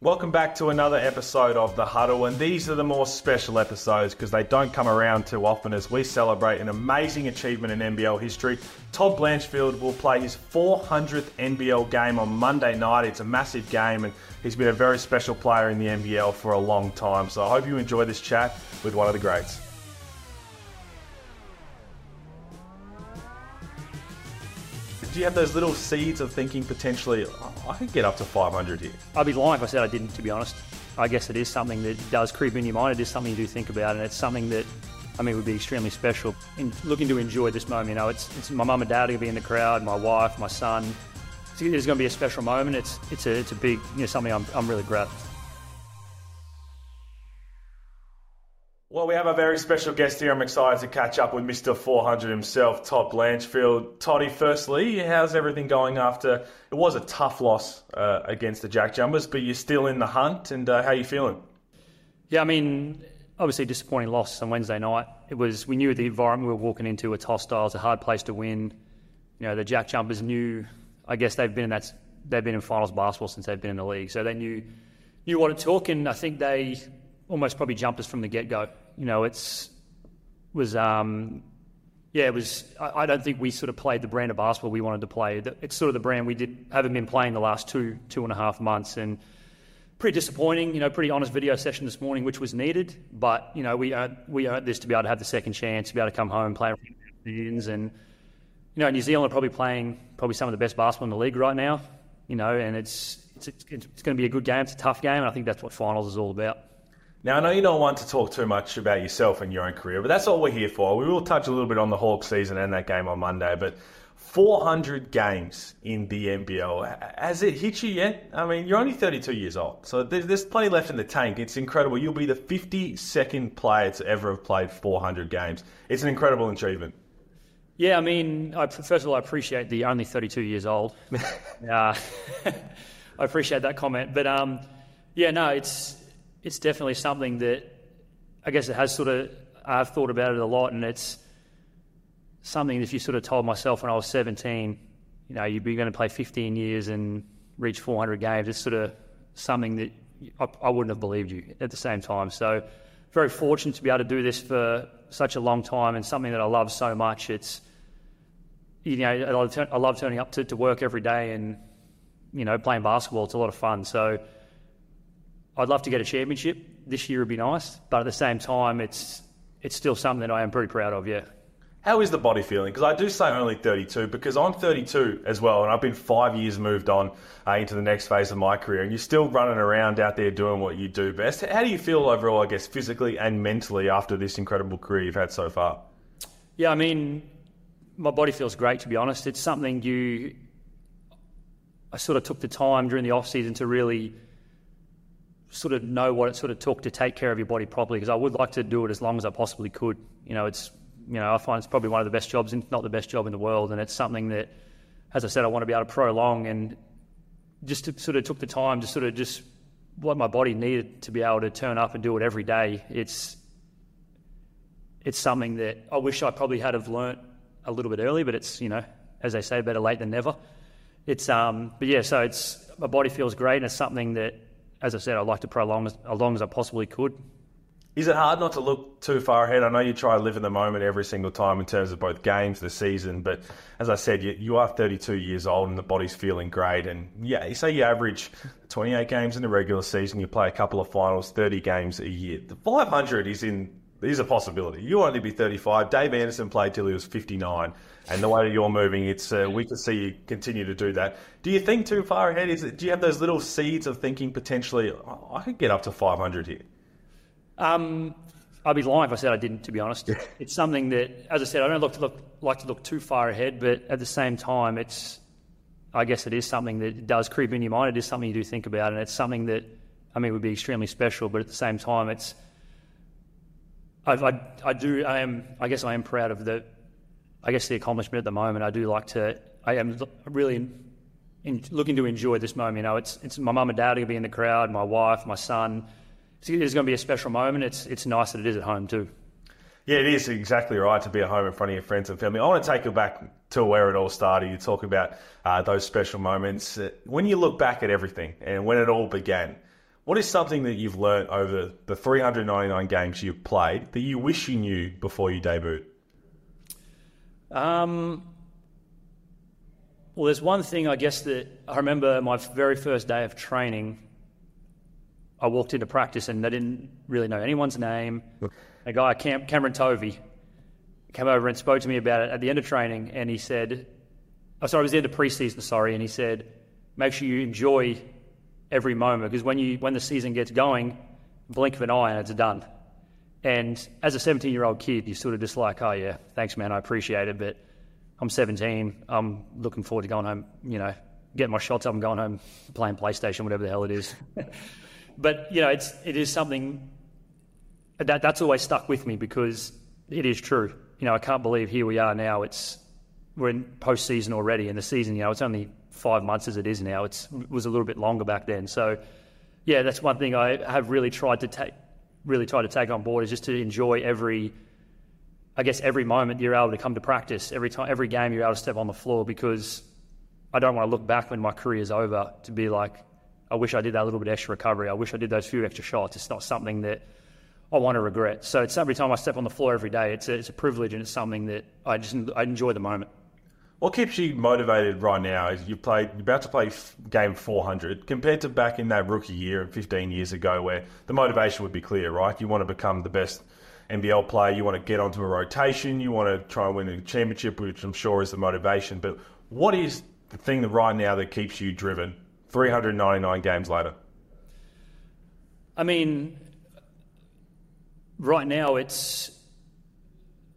Welcome back to another episode of The Huddle, and these are the more special episodes because they don't come around too often as we celebrate an amazing achievement in NBL history. Todd Blanchfield will play his 400th NBL game on Monday night. It's a massive game, and he's been a very special player in the NBL for a long time. So I hope you enjoy this chat with one of the greats. Do you have those little seeds of thinking potentially, oh, I could get up to 500 here? I'd be lying if I said I didn't, to be honest. I guess it is something that does creep in your mind. It is something you do think about, and it's something that, I mean, would be extremely special. In looking to enjoy this moment, you know, it's, it's my mum and dad are going to be in the crowd, my wife, my son. It's, it's going to be a special moment. It's, it's, a, it's a big, you know, something I'm, I'm really proud Well, we have a very special guest here. I'm excited to catch up with Mr. 400 himself, Todd Blanchfield. Toddy, firstly, how's everything going after it was a tough loss uh, against the Jack Jumpers, but you're still in the hunt, and uh, how are you feeling? Yeah, I mean, obviously disappointing loss on Wednesday night. It was we knew the environment we were walking into. It's hostile. It's a hard place to win. You know, the Jack Jumpers knew. I guess they've been in that. They've been in finals basketball since they've been in the league, so they knew knew what it took, and I think they almost probably jumped us from the get go. You know, it's was um, yeah, it was. I, I, don't think we sort of played the brand of basketball we wanted to play. It's sort of the brand we did haven't been playing the last two two and a half months, and pretty disappointing. You know, pretty honest video session this morning, which was needed. But you know, we earned, we earned this to be able to have the second chance, to be able to come home, and play and you know, New Zealand are probably playing probably some of the best basketball in the league right now. You know, and it's it's, it's, it's going to be a good game. It's a tough game, and I think that's what finals is all about. Now, I know you don't want to talk too much about yourself and your own career, but that's all we're here for. We will touch a little bit on the Hawks season and that game on Monday, but 400 games in the NBL. Has it hit you yet? I mean, you're only 32 years old, so there's plenty left in the tank. It's incredible. You'll be the 52nd player to ever have played 400 games. It's an incredible achievement. Yeah, I mean, I, first of all, I appreciate the only 32 years old. uh, I appreciate that comment, but um, yeah, no, it's it's definitely something that I guess it has sort of, I've thought about it a lot, and it's something that if you sort of told myself when I was 17, you know, you'd be going to play 15 years and reach 400 games, it's sort of something that I, I wouldn't have believed you at the same time. So, very fortunate to be able to do this for such a long time and something that I love so much. It's, you know, I love turning up to, to work every day and, you know, playing basketball. It's a lot of fun. So, I'd love to get a championship. This year would be nice, but at the same time, it's it's still something that I am pretty proud of. Yeah. How is the body feeling? Because I do say only 32 because I'm 32 as well, and I've been five years moved on uh, into the next phase of my career, and you're still running around out there doing what you do best. How do you feel overall, I guess, physically and mentally after this incredible career you've had so far? Yeah, I mean, my body feels great to be honest. It's something you. I sort of took the time during the off season to really sort of know what it sort of took to take care of your body properly because I would like to do it as long as I possibly could. You know, it's you know I find it's probably one of the best jobs, if not the best job in the world, and it's something that, as I said, I want to be able to prolong and just to, sort of took the time to sort of just what my body needed to be able to turn up and do it every day. It's it's something that I wish I probably had have learnt a little bit early, but it's you know as they say, better late than never. It's um, but yeah, so it's my body feels great, and it's something that as I said, I'd like to prolong as, as long as I possibly could. Is it hard not to look too far ahead? I know you try to live in the moment every single time in terms of both games, the season, but as I said, you, you are 32 years old and the body's feeling great. And yeah, you say you average 28 games in the regular season, you play a couple of finals, 30 games a year. The 500 is in is a possibility. You to be 35. Dave Andersen played till he was 59, and the way that you're moving, it's uh, we can see you continue to do that. Do you think too far ahead? Is it? Do you have those little seeds of thinking potentially oh, I could get up to 500 here? Um, I'd be lying if I said I didn't. To be honest, it's something that, as I said, I don't look to look, like to look too far ahead, but at the same time, it's I guess it is something that does creep in your mind. It is something you do think about, and it's something that I mean would be extremely special. But at the same time, it's I, I, I, do. I am. I guess I am proud of the. I guess the accomplishment at the moment. I do like to. I am really in, in, looking to enjoy this moment. You know, it's it's my mum and dad are going to be in the crowd. My wife, my son. It's, it's going to be a special moment. It's it's nice that it is at home too. Yeah, it is exactly right to be at home in front of your friends and family. I want to take you back to where it all started. You talk about uh, those special moments. Uh, when you look back at everything and when it all began, What is something that you've learnt over the 399 games you've played that you wish you knew before you debuted? Um, well, there's one thing I guess that I remember my very first day of training. I walked into practice and they didn't really know anyone's name. A guy, Cam- Cameron Tovey, came over and spoke to me about it at the end of training, and he said, "Oh, sorry, it was the end of preseason. Sorry," and he said, "Make sure you enjoy every moment because when you when the season gets going, blink of an eye and it's done." And as a 17 year old kid, you're sort of just like, "Oh yeah, thanks, man, I appreciate it," but I'm 17. I'm looking forward to going home, you know, getting my shots up and going home playing PlayStation, whatever the hell it is. but, you know, it's, it is something that, that's always stuck with me because it is true. You know, I can't believe here we are now. It's, we're in postseason already, and the season, you know, it's only five months as it is now. It was a little bit longer back then. So, yeah, that's one thing I have really tried to take, really tried to take on board is just to enjoy every I guess every moment you're able to come to practice, every time, every game you're able to step on the floor because I don't want to look back when my career is over to be like, I wish I did that little bit extra recovery. I wish I did those few extra shots. It's not something that I want to regret. So it's every time I step on the floor every day, it's a, it's a privilege and it's something that I just I enjoy the moment. What keeps you motivated right now is you played, you're about to play game 400 compared to back in that rookie year 15 years ago where the motivation would be clear, right? You want to become the best NBL player, you want to get onto a rotation, you want to try and win a championship, which I'm sure is the motivation. But what is the thing that right now that keeps you driven 399 games later? I mean, right now it's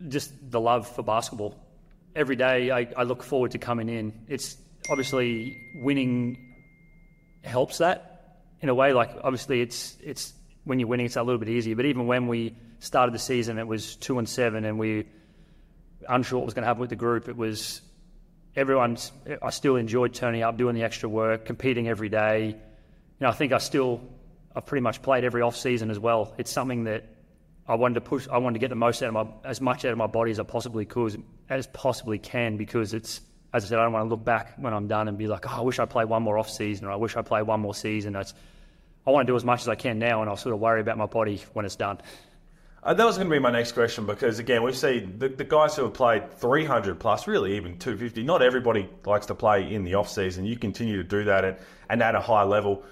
just the love for basketball. Every day I, I look forward to coming in. It's obviously winning helps that in a way. Like obviously it's it's when you're winning it's a little bit easier. But even when we started the season, it was two and seven, and we unsure what was going to happen with the group. It was everyone. I still enjoyed turning up, doing the extra work, competing every day. You know, I think I still, I've pretty much played every off season as well. It's something that I wanted to push. I wanted to get the most out of my, as much out of my body as I possibly could, as possibly can, because it's. As I said, I don't want to look back when I'm done and be like, oh, I wish I played one more off season, or I wish I played one more season. I want to do as much as I can now, and I'll sort of worry about my body when it's done. Uh, that was going to be my next question because again we see the, the guys who have played 300 plus, really even 250. Not everybody likes to play in the off season. You continue to do that and, and at a high level.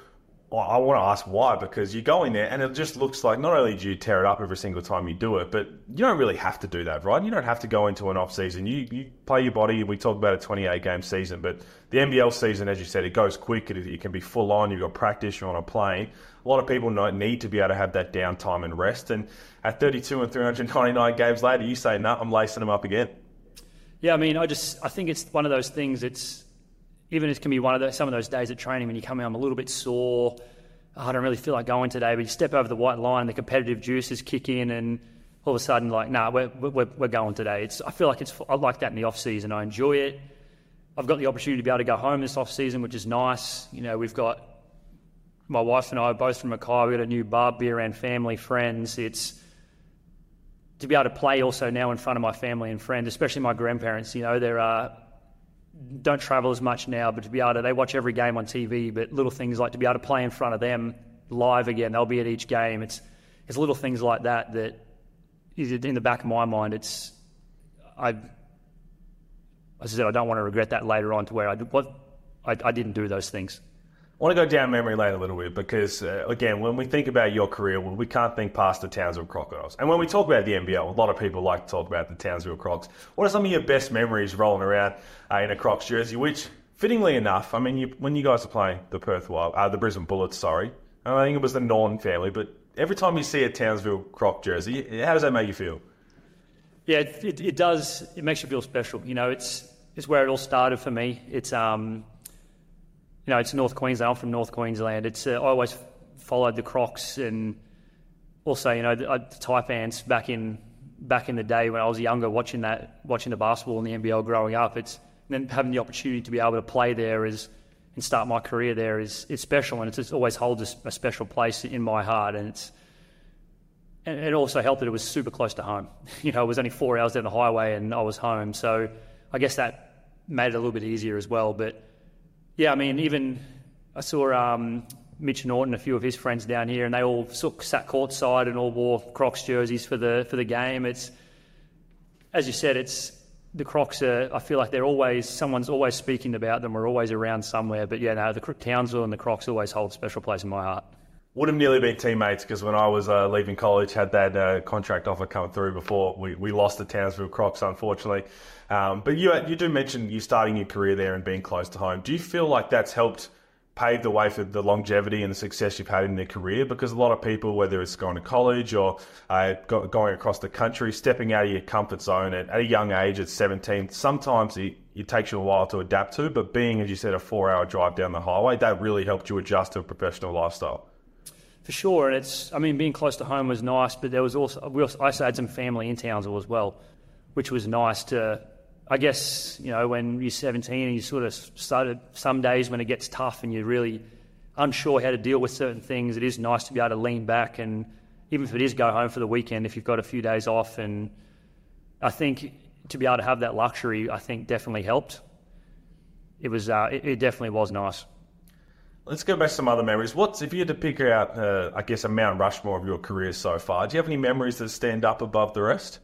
I want to ask why because you go in there and it just looks like not only do you tear it up every single time you do it, but you don't really have to do that, right? You don't have to go into an off season. You you play your body. We talk about a 28 game season, but the NBL season, as you said, it goes quick. It, it can be full on. You've got practice. You're on a plane. A lot of people need to be able to have that downtime and rest. And at 32 and 399 games later, you say, "No, nah, I'm lacing them up again." Yeah, I mean, I just I think it's one of those things. It's even it can be one of those, some of those days at training when you come in, I'm a little bit sore. Oh, I don't really feel like going today. But you step over the white line, the competitive juices kick in, and all of a sudden, like, nah, we're, we're, we're going today. It's, I feel like it's, I like that in the off season. I enjoy it. I've got the opportunity to be able to go home this off season, which is nice. You know, we've got my wife and I are both from Mackay. We've got a new bar, beer, and family, friends. It's to be able to play also now in front of my family and friends, especially my grandparents. You know, they're uh, don't travel as much now, but to be able to, they watch every game on TV, but little things like to be able to play in front of them live again, they'll be at each game. It's, it's little things like that that is in the back of my mind. It's, I, as I said, I don't want to regret that later on to where I, what, I, I didn't do those things. I want to go down memory lane a little bit because, uh, again, when we think about your career, well, we can't think past the Townsville Crocodiles. And when we talk about the NBL, a lot of people like to talk about the Townsville Crocs. What are some of your best memories rolling around uh, in a Crocs jersey? Which, fittingly enough, I mean, you, when you guys are playing the Perth Wild, uh, the Brisbane Bullets, sorry, I think it was the Norton family, but every time you see a Townsville Croc jersey, how does that make you feel? Yeah, it, it, it does. It makes you feel special. You know, it's it's where it all started for me. It's um, you know, it's North Queensland. I'm from North Queensland. It's uh, I always followed the Crocs and also, you know, the, uh, the Taipans back in back in the day when I was younger, watching that, watching the basketball in the NBL growing up. It's then having the opportunity to be able to play there is and start my career there is it's special, and it's, it always holds a, a, special place in my heart. And it's and it also helped that it was super close to home. You know, it was only four hours down the highway, and I was home. So I guess that made it a little bit easier as well. But yeah, I mean, even I saw um, Mitch Norton, a few of his friends down here, and they all sat courtside and all wore Crocs jerseys for the for the game. It's as you said, it's the Crocs are. I feel like they're always someone's always speaking about them. We're always around somewhere. But yeah, no, the Townsville and the Crocs always hold a special place in my heart. Would have nearly been teammates because when I was uh, leaving college, had that uh, contract offer come through before we, we lost the Townsville Crocs, unfortunately. Um, but you you do mention you starting your career there and being close to home. Do you feel like that's helped pave the way for the longevity and the success you've had in their career? Because a lot of people, whether it's going to college or uh, going across the country, stepping out of your comfort zone at, at a young age, at 17, sometimes it, it, takes you a while to adapt to. But being, as you said, a four-hour drive down the highway, that really helped you adjust to a professional lifestyle. For sure, and it's. I mean, being close to home was nice, but there was also also, I also had some family in Townsville as well, which was nice to I guess, you know, when you're 17 and you sort of started some days when it gets tough and you're really unsure how to deal with certain things, it is nice to be able to lean back and even if it is go home for the weekend, if you've got a few days off. And I think to be able to have that luxury, I think definitely helped. It was, uh, it, it, definitely was nice. Let's go back to some other memories. What's if you had to pick out, uh, I guess, a Mount Rushmore of your career so far? Do you have any memories that stand up above the rest?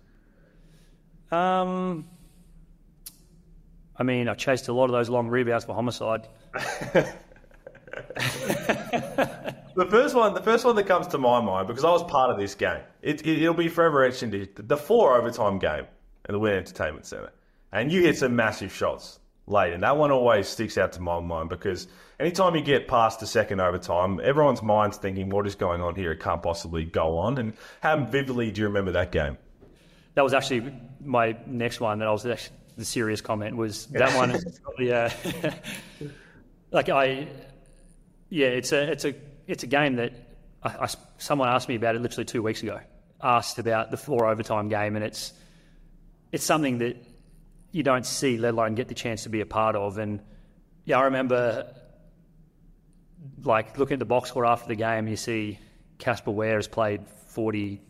Um, I mean, I chased a lot of those long rebounds for homicide. the first one, the first one that comes to my mind because I was part of this game. It, it, will be forever etched into the four overtime game at the WIN Entertainment Centre, and you hit some massive shots late, and that one always sticks out to my mind because anytime you get past the second overtime, everyone's mind's thinking, "What is going on here? It can't possibly go on." And how vividly do you remember that game? That was actually my next one that I was actually the serious comment was that one. yeah, uh, like I, yeah, it's a it's a it's a game that I, I, someone asked me about it literally two weeks ago. Asked about the four overtime game, and it's it's something that you don't see, let alone get the chance to be a part of. And yeah, I remember like looking at the box score after the game, you see Casper Ware has played 40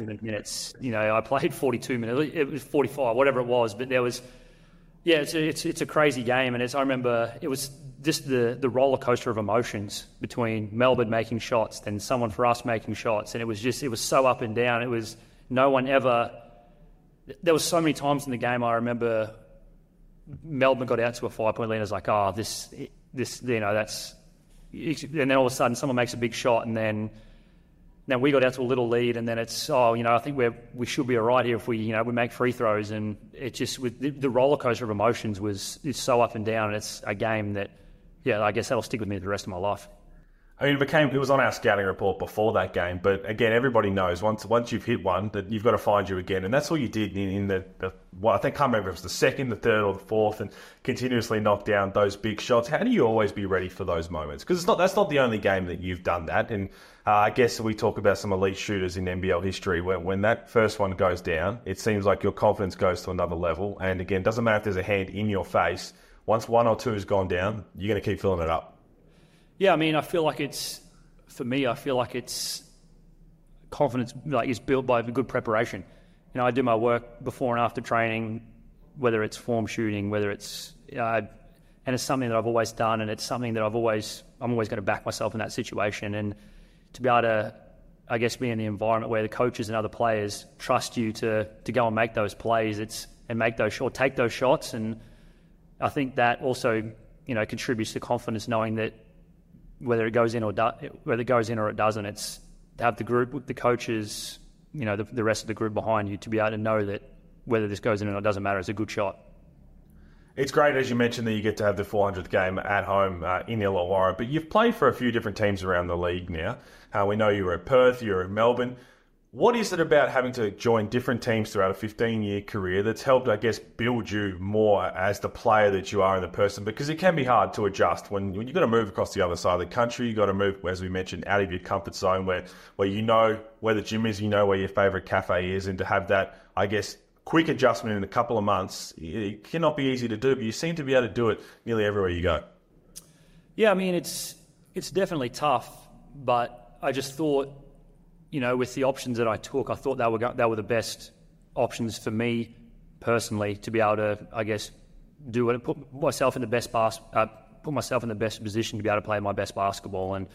minutes. You know, I played 42 minutes. It was 45, whatever it was. But there was, yeah, it's a, it's, it's a crazy game. And it's, I remember it was just the, the roller coaster of emotions between Melbourne making shots, then someone for us making shots. And it was just, it was so up and down. It was no one ever, there was so many times in the game I remember Melbourne got out to a five point lead. And I was like, oh, this, this, you know, that's, and then all of a sudden someone makes a big shot and then, now we got out to a little lead, and then it's oh, you know, I think we we should be all right here if we you know we make free throws, and it just with the, roller coaster of emotions was is so up and down, and it's a game that yeah, I guess that'll stick with me the rest of my life. I mean, it became it was on our scouting report before that game, but again, everybody knows once once you've hit one that you've got to find you again, and that's all you did in, in the, the well, I think I can't remember if it was the second, the third, or the fourth, and continuously knock down those big shots. How do you always be ready for those moments? Because it's not that's not the only game that you've done that, and uh, I guess we talk about some elite shooters in NBL history. When when that first one goes down, it seems like your confidence goes to another level, and again, doesn't matter if there's a hand in your face. Once one or two has gone down, you're going to keep filling it up. Yeah, I mean, I feel like it's for me, I feel like it's confidence like is built by good preparation. You know, I do my work before and after training, whether it's form shooting, whether it's uh, and it's something that I've always done, and it's something that I've always I'm always going to back myself in that situation, and to be able to, I guess, be in the environment where the coaches and other players trust you to to go and make those plays, it's and make those or take those shots, and I think that also you know contributes to confidence, knowing that whether it goes in or do, whether it goes in or it doesn't. It's to have the group, the coaches, you know, the, the rest of the group behind you to be able to know that whether this goes in or it doesn't matter. It's a good shot. It's great, as you mentioned, that you get to have the 400th game at home uh, in Illawarra, but you've played for a few different teams around the league now. Uh, we know you were at Perth, you were at Melbourne. What is it about having to join different teams throughout a 15 year career that's helped, I guess, build you more as the player that you are and the person? Because it can be hard to adjust when, when you've got to move across the other side of the country. You've got to move, as we mentioned, out of your comfort zone where, where you know where the gym is, you know where your favourite cafe is, and to have that, I guess, quick adjustment in a couple of months, it cannot be easy to do, but you seem to be able to do it nearly everywhere you go. Yeah, I mean, it's, it's definitely tough, but I just thought you know, with the options that I took, I thought they were they were the best options for me personally to be able to, I guess, do what put myself in the best bas- uh, put myself in the best position to be able to play my best basketball. And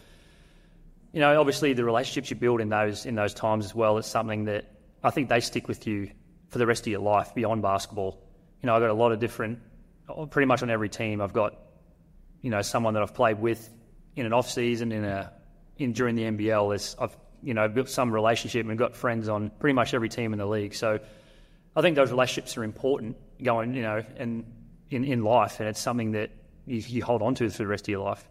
you know, obviously the relationships you build in those in those times as well is something that I think they stick with you for the rest of your life beyond basketball. You know, I've got a lot of different, pretty much on every team. I've got, you know, someone that I've played with in an off season, in a in during the NBL. There's, I've you know built some relationship and got friends on pretty much every team in the league. So I think those relationships are important going, you know, and in, in life, and it's something that you, you hold on to for the rest of your life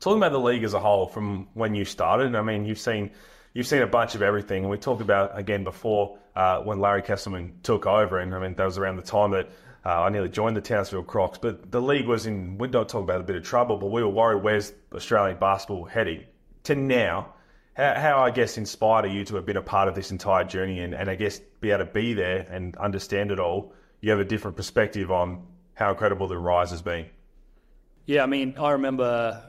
talking about the league as a whole from when you started, I mean, you've seen you've seen a bunch of everything, and we talked about again before uh, when Larry Kestelman took over, and I mean that was around the time that. Uh, I nearly joined the Townsville Crocs, but the league was in, we don't talk about a bit of trouble, but we were worried where's Australian basketball heading. To now, how, how, I guess inspired are you to have been a part of this entire journey and, and I guess be able to be there and understand it all? You have a different perspective on how incredible the rise has been. Yeah, I mean, I remember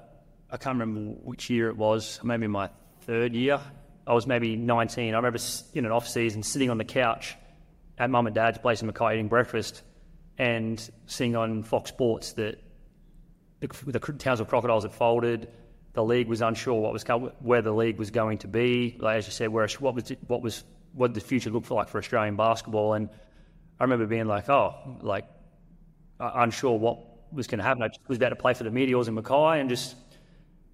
I can't remember which year it was, maybe my third year. I was maybe 19. I remember in an off season sitting on the couch at mum and dad's place in Mackay eating breakfast and seeing on Fox Sports that the, the Townsville Crocodiles had folded. The league was unsure what was where the league was going to be. Like as you said, where what was what was what the future looked like for Australian basketball. And I remember being like, oh, like unsure what was going to happen. I was about to play for the Meteors in Mackay and just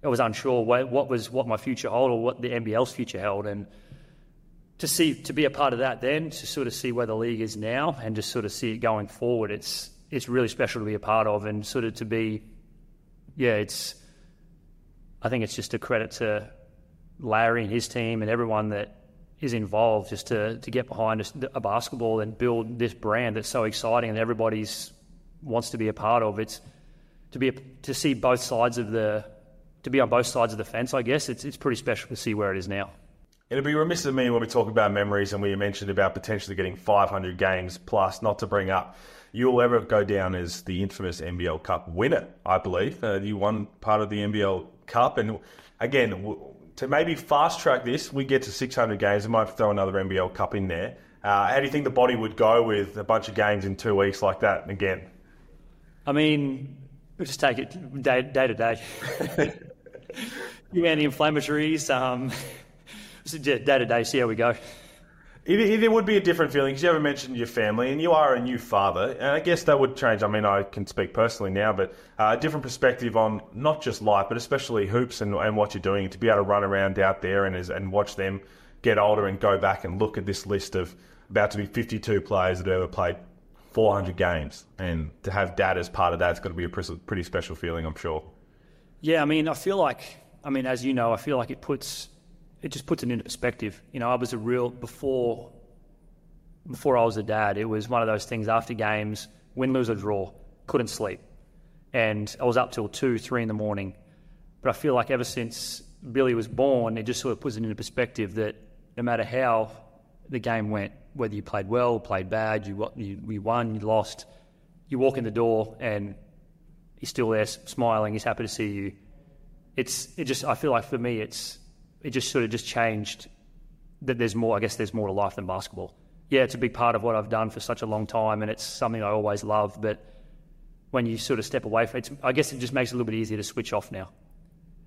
I was unsure what, what was what my future held or what the NBL's future held, and to see to be a part of that, then to sort of see where the league is now, and just sort of see it going forward, it's it's really special to be a part of, and sort of to be, yeah, it's. I think it's just a credit to Larry and his team and everyone that is involved just to, to get behind a, a basketball and build this brand that's so exciting and everybody's wants to be a part of. It's to be a, to see both sides of the to be on both sides of the fence, I guess, it's, it's pretty special to see where it is now. It'd be remiss of me when we talk about memories and we mentioned about potentially getting 500 games plus, not to bring up you'll ever go down as the infamous NBL Cup winner, I believe. Uh, you won part of the NBL Cup. And again, to maybe fast track this, we get to 600 games. We might throw another NBL Cup in there. Uh, how do you think the body would go with a bunch of games in two weeks like that again? I mean, we'll just take it day, day to day. you anti-inflammatories. Um, day to day, see how we go. It, it, would be a different feeling because you haven't mentioned your family and you are a new father. And I guess that would change. I mean, I can speak personally now, but uh, a different perspective on not just life, but especially hoops and, and what you're doing to be able to run around out there and, and watch them get older and go back and look at this list of about to be 52 players that have ever played 400 games. And to have dad as part of that, it's got to be a pretty special feeling, I'm sure. Yeah, I mean, I feel like, I mean, as you know, I feel like it puts, it just puts it into perspective. You know, I was a real before, before I was a dad. It was one of those things after games, win, lose or draw, couldn't sleep, and I was up till two, three in the morning. But I feel like ever since Billy was born, it just sort of puts it into perspective that no matter how the game went, whether you played well, played bad, you you, you won, you lost, you walk in the door and he's still there smiling. He's happy to see you. It's it just I feel like for me it's it just sort of just changed that there's more. I guess there's more to life than basketball. Yeah, it's a big part of what I've done for such a long time, and it's something I always love. But when you sort of step away from it, I guess it just makes it a little bit easier to switch off now.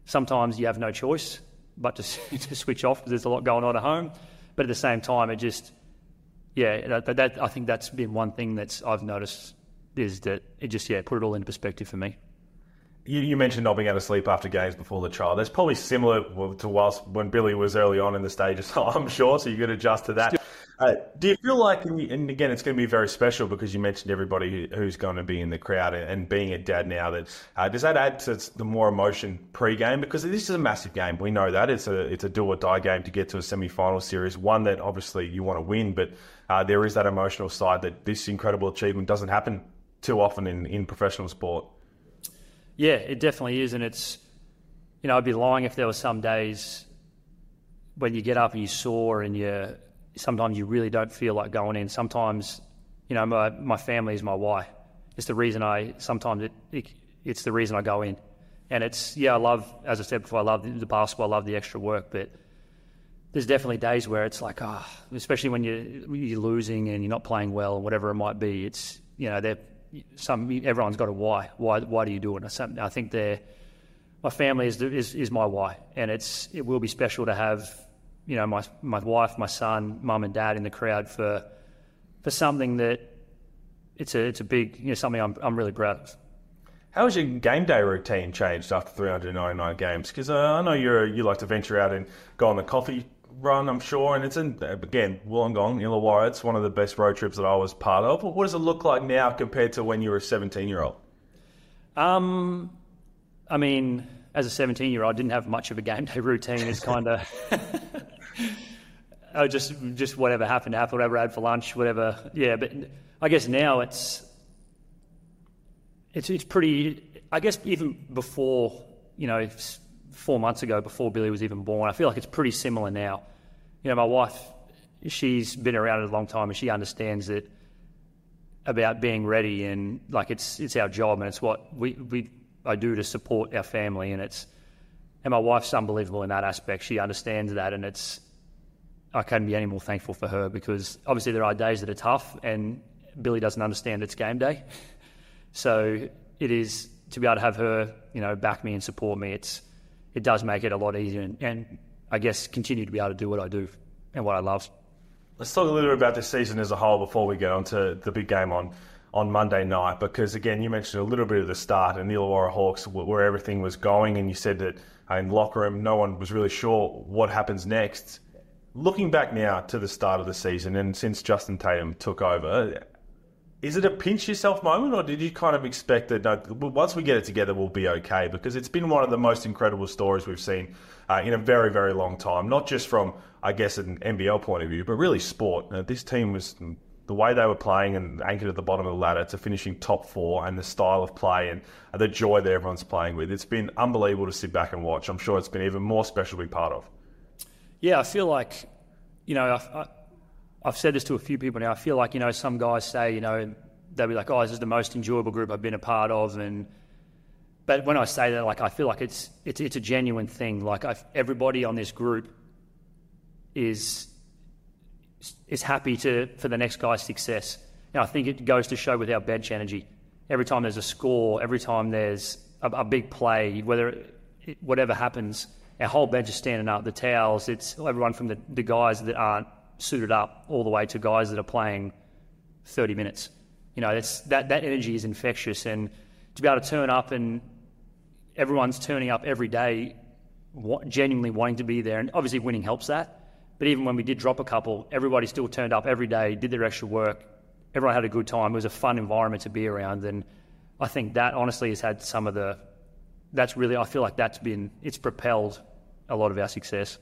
Sometimes you have no choice but to, to switch off because there's a lot going on at home. But at the same time, it just, yeah, that, that, I think that's been one thing that's I've noticed is that it just yeah put it all into perspective for me. You, you, mentioned not being able to sleep after games before the trial. That's probably similar to whilst when Billy was early on in the stages. I'm sure, so you could adjust to that. Uh, do you feel like, and again, it's going to be very special because you mentioned everybody who's going to be in the crowd and being a dad now. That uh, does that add to the more emotion pre-game because this is a massive game. We know that it's a it's a do or die game to get to a semi-final series. One that obviously you want to win, but uh, there is that emotional side that this incredible achievement doesn't happen too often in, in professional sport. Yeah, it definitely is, and it's you know I'd be lying if there were some days when you get up and you sore and you sometimes you really don't feel like going in. Sometimes you know my my family is my why. It's the reason I sometimes it, it it's the reason I go in, and it's yeah I love as I said before I love the, the basketball, I love the extra work, but there's definitely days where it's like ah, oh, especially when you you're losing and you're not playing well whatever it might be. It's you know they're some everyone's got a why. Why why do you do it? I think they're my family is, is is my why, and it's it will be special to have you know my my wife, my son, mum and dad in the crowd for for something that it's a it's a big you know something I'm I'm really proud of. How has your game day routine changed after 399 games? Because uh, I know you're you like to venture out and go on the coffee run, I'm sure, and it's in again Wollongong, Illawarra. It's one of the best road trips that I was part of. What does it look like now compared to when you were a 17 year old? Um, I mean, as a 17 year old, I didn't have much of a game day routine. It's kind of. oh, just just whatever happened to happen, whatever I had for lunch, whatever. Yeah, but I guess now it's it's it's pretty. I guess even before you know four months ago, before Billy was even born, I feel like it's pretty similar now. You know, my wife, she's been around it a long time, and she understands that about being ready and like it's it's our job and it's what we we I do to support our family and it's and my wife's unbelievable in that aspect. She understands that and it's I couldn't be any more thankful for her because obviously there are days that are tough and Billy doesn't understand it's game day. So it is to be able to have her, you know, back me and support me. It's it does make it a lot easier and, and I guess continue to be able to do what I do and what I love. Let's talk a little bit about this season as a whole before we get on to the big game on, on Monday night. Because, again, you mentioned a little bit of the start and the Illawarra Hawks, where everything was going, and you said that uh, in locker room, no one was really sure what happens next. Looking back now to the start of the season and since Justin Tatum took over, is it a pinch yourself moment, or did you kind of expect that no, once we get it together, we'll be okay? Because it's been one of the most incredible stories we've seen uh, in a very, very long time. Not just from, I guess, an NBL point of view, but really sport. Uh, this team was the way they were playing and anchored at the bottom of the ladder to finishing top four, and the style of play and the joy that everyone's playing with. It's been unbelievable to sit back and watch. I'm sure it's been even more special to be part of. Yeah, I feel like, you know, I, I I've said this to a few people now. I feel like you know some guys say you know they'll be like, "Oh, this is the most enjoyable group I've been a part of," and but when I say that, like I feel like it's it's it's a genuine thing. Like I've, everybody on this group is is happy to for the next guy's success. And I think it goes to show with our bench energy. Every time there's a score, every time there's a, a big play, whether it, whatever happens, our whole bench is standing up. The towels, it's everyone from the, the guys that aren't suited up all the way to guys that are playing 30 minutes. You know, that, that energy is infectious. And to be able to turn up and everyone's turning up every day, genuinely wanting to be there, and obviously winning helps that. But even when we did drop a couple, everybody still turned up every day, did their extra work. Everyone had a good time. It was a fun environment to be around. And I think that honestly has had some of the, that's really, I feel like that's been, it's propelled a lot of our success.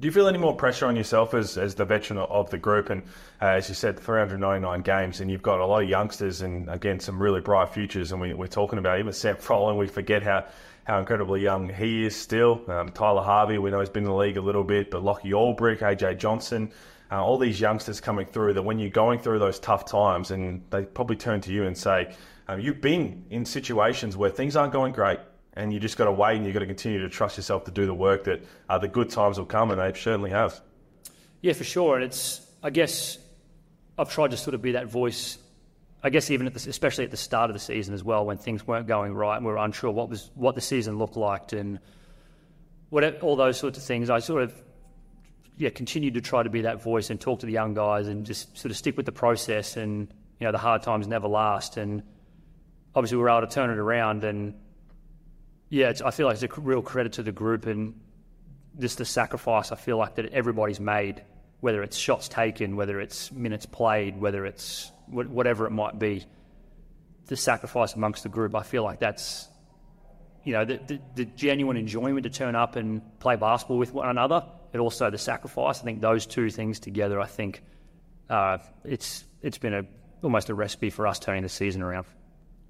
Do you feel any more pressure on yourself as, as the veteran of the group? And uh, as you said, 399 games, and you've got a lot of youngsters and, again, some really bright futures. And we, are talking about even Sam Froling, we forget how, how incredibly young he is still. Um, Tyler Harvey, we know he's been in the league a little bit, but Lockie Olbrich, AJ Johnson, uh, all these youngsters coming through that when you're going through those tough times, and they probably turn to you and say, um, You've been in situations where things aren't going great and you just got to wait and you've got to continue to trust yourself to do the work that uh, the good times will come, and they certainly have. Yeah, for sure. And it's, I guess, I've tried to sort of be that voice. I guess even at the, especially at the start of the season as well, when things weren't going right and we were unsure what was what the season looked like and whatever, all those sorts of things. I sort of yeah continued to try to be that voice and talk to the young guys and just sort of stick with the process. And you know the hard times never last. And obviously we were able to turn it around and yeah, I feel like it's a real credit to the group and just the sacrifice I feel like that everybody's made, whether it's shots taken, whether it's minutes played, whether it's whatever it might be. The sacrifice amongst the group, I feel like that's, you know, the, the, the genuine enjoyment to turn up and play basketball with one another, but also the sacrifice. I think those two things together, I think uh, it's it's been a almost a recipe for us turning the season around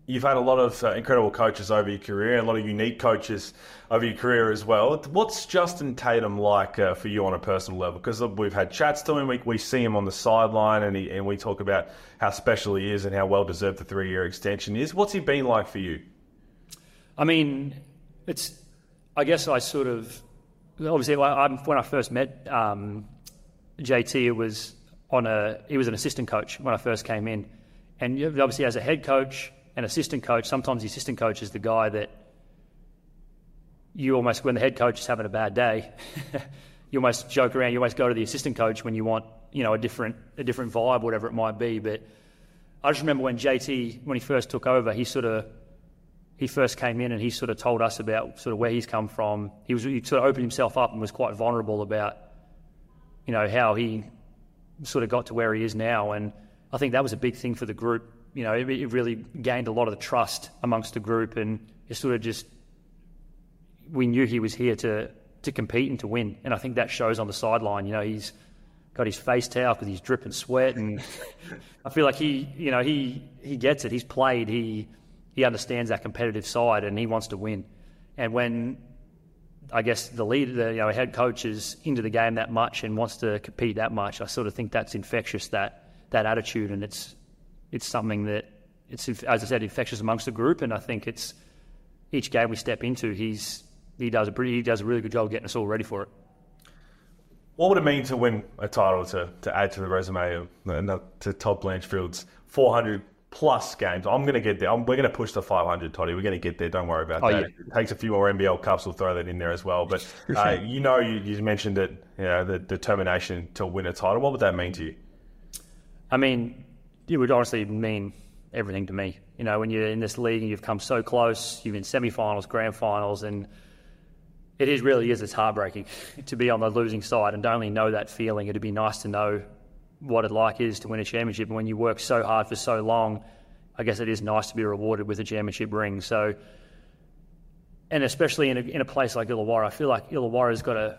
you've had a lot of uh, incredible coaches over your career, a lot of unique coaches over your career as well. What's Justin Tatum like uh, for you on a personal level? Because we've had chats to him, we, we see him on the sideline, and, he, and we talk about how special he is and how well deserved the three year extension is. What's he been like for you? I mean, it's. I guess I sort of obviously when I first met um, JT, it was on a he was an assistant coach when I first came in, and obviously as a head coach an assistant coach, sometimes the assistant coach is the guy that you almost when the head coach is having a bad day, you almost joke around. You almost go to the assistant coach when you want you know a different a different vibe, whatever it might be. But I just remember when JT when he first took over, he sort of he first came in and he sort of told us about sort of where he's come from. He was he sort of opened himself up and was quite vulnerable about you know how he sort of got to where he is now. And I think that was a big thing for the group. You know, it, it really gained a lot of the trust amongst the group, and it sort of just we knew he was here to to compete and to win. And I think that shows on the sideline. You know, he's got his face towel because he's dripping sweat, and I feel like he, you know, he he gets it. He's played. He he understands that competitive side, and he wants to win. And when I guess the leader, the you know, head coach is into the game that much and wants to compete that much. I sort of think that's infectious that that attitude, and it's it's something that it's as I said infectious amongst the group, and I think it's each game we step into, he's he does a pretty, he does a really good job getting us all ready for it. What would it mean to win a title to, to add to the resume of to Todd Blanchfield's 400 plus games. I'm going to get there. I'm, we're going to push the 500, Toddy. We're going to get there. Don't worry about oh, that. Yeah. It takes a few more NBL Cups. We'll throw that in there as well. But uh, you know, you, you, mentioned that you know the determination to win a title. What would that mean to you? I mean, it would honestly mean everything to me. You know, when you're in this league and you've come so close, you've been semi-finals, grand finals, and it is really is. It's heartbreaking to be on the losing side and to only know that feeling. It'd be nice to know what it like is to win a championship. And when you work so hard for so long, I guess it is nice to be rewarded with a championship ring. So, and especially in a, in a place like Illawarra, I feel like Illawarra's got a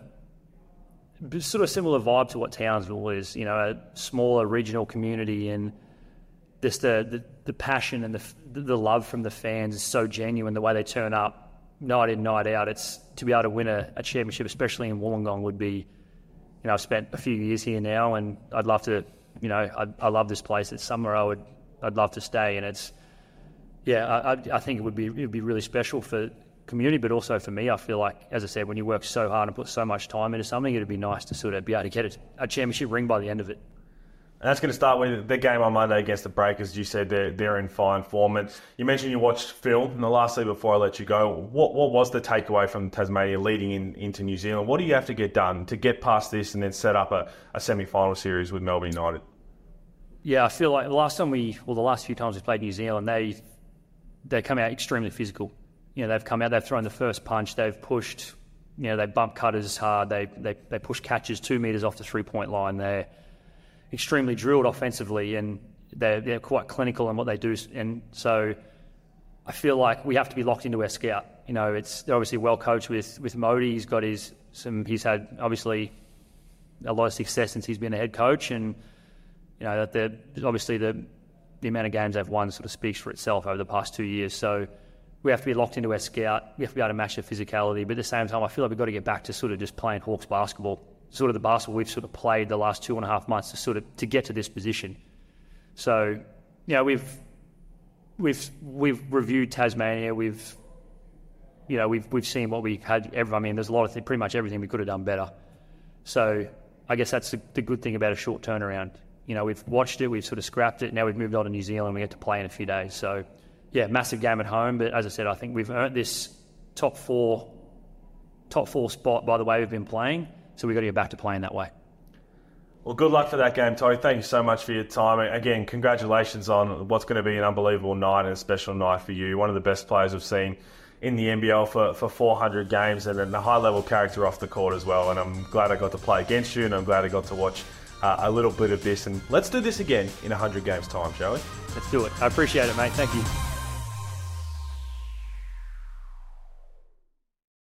sort of similar vibe to what Townsville is. You know, a smaller regional community, and just the the, the passion and the the love from the fans is so genuine. The way they turn up night in night out, it's to be able to win a, a championship, especially in Wollongong, would be you know, I've spent a few years here now, and I'd love to, you know, I, I love this place. It's somewhere I would, I'd love to stay, and it's, yeah, I, I think it would be, it would be really special for community, but also for me. I feel like, as I said, when you work so hard and put so much time into something, it'd be nice to sort of be able to get a, a championship ring by the end of it. And that's going to start with the game on Monday against the Breakers. You said they're, they're in fine form. And you mentioned you watched Phil. And the lastly, before I let you go, what, what was the takeaway from Tasmania leading in, into New Zealand? What do you have to get done to get past this and then set up a, a semi final series with Melbourne United? Yeah, I feel like the last time we, well, the last few times we played New Zealand, they they come out extremely physical. You know, they've come out, they've thrown the first punch, they've pushed, you know, they bump cutters hard, they they, they push catches two metres off the three point line there extremely drilled offensively and they're, they're quite clinical in what they do. And so I feel like we have to be locked into our scout. You know, it's they're obviously well coached with with Mody. He's got his some. He's had obviously a lot of success since he's been a head coach, and you know that the obviously the the amount of games they've won sort of speaks for itself over the past two years. So we have to be locked into our scout. We have to be able to match their physicality, but at the same time, I feel like we've got to get back to sort of just playing Hawks basketball sort of the basketball we've sort of played the last two and a half months to sort of to get to this position. So, you know, we've we've we've reviewed Tasmania. We've you know we've we've seen what we had. Every, I mean, there's a lot of th- pretty much everything we could have done better. So, I guess that's the, the good thing about a short turnaround. You know, we've watched it, we've sort of scrapped it. Now we've moved on to New Zealand. We get to play in a few days. So, yeah, massive game at home. But as I said, I think we've earned this top four top four spot by the way we've been playing. So we've got to get back to playing that way. Well, good luck for that game, Toddy. Thank you so much for your time. Again, congratulations on what's going to be an unbelievable night and a special night for you. One of the best players we've seen in the NBL for, for 400 games and a high level character off the court as well. And I'm glad I got to play against you and I'm glad I got to watch uh, a little bit of this. And let's do this again in 100 games' time, shall we? Let's do it. I appreciate it, mate. Thank you.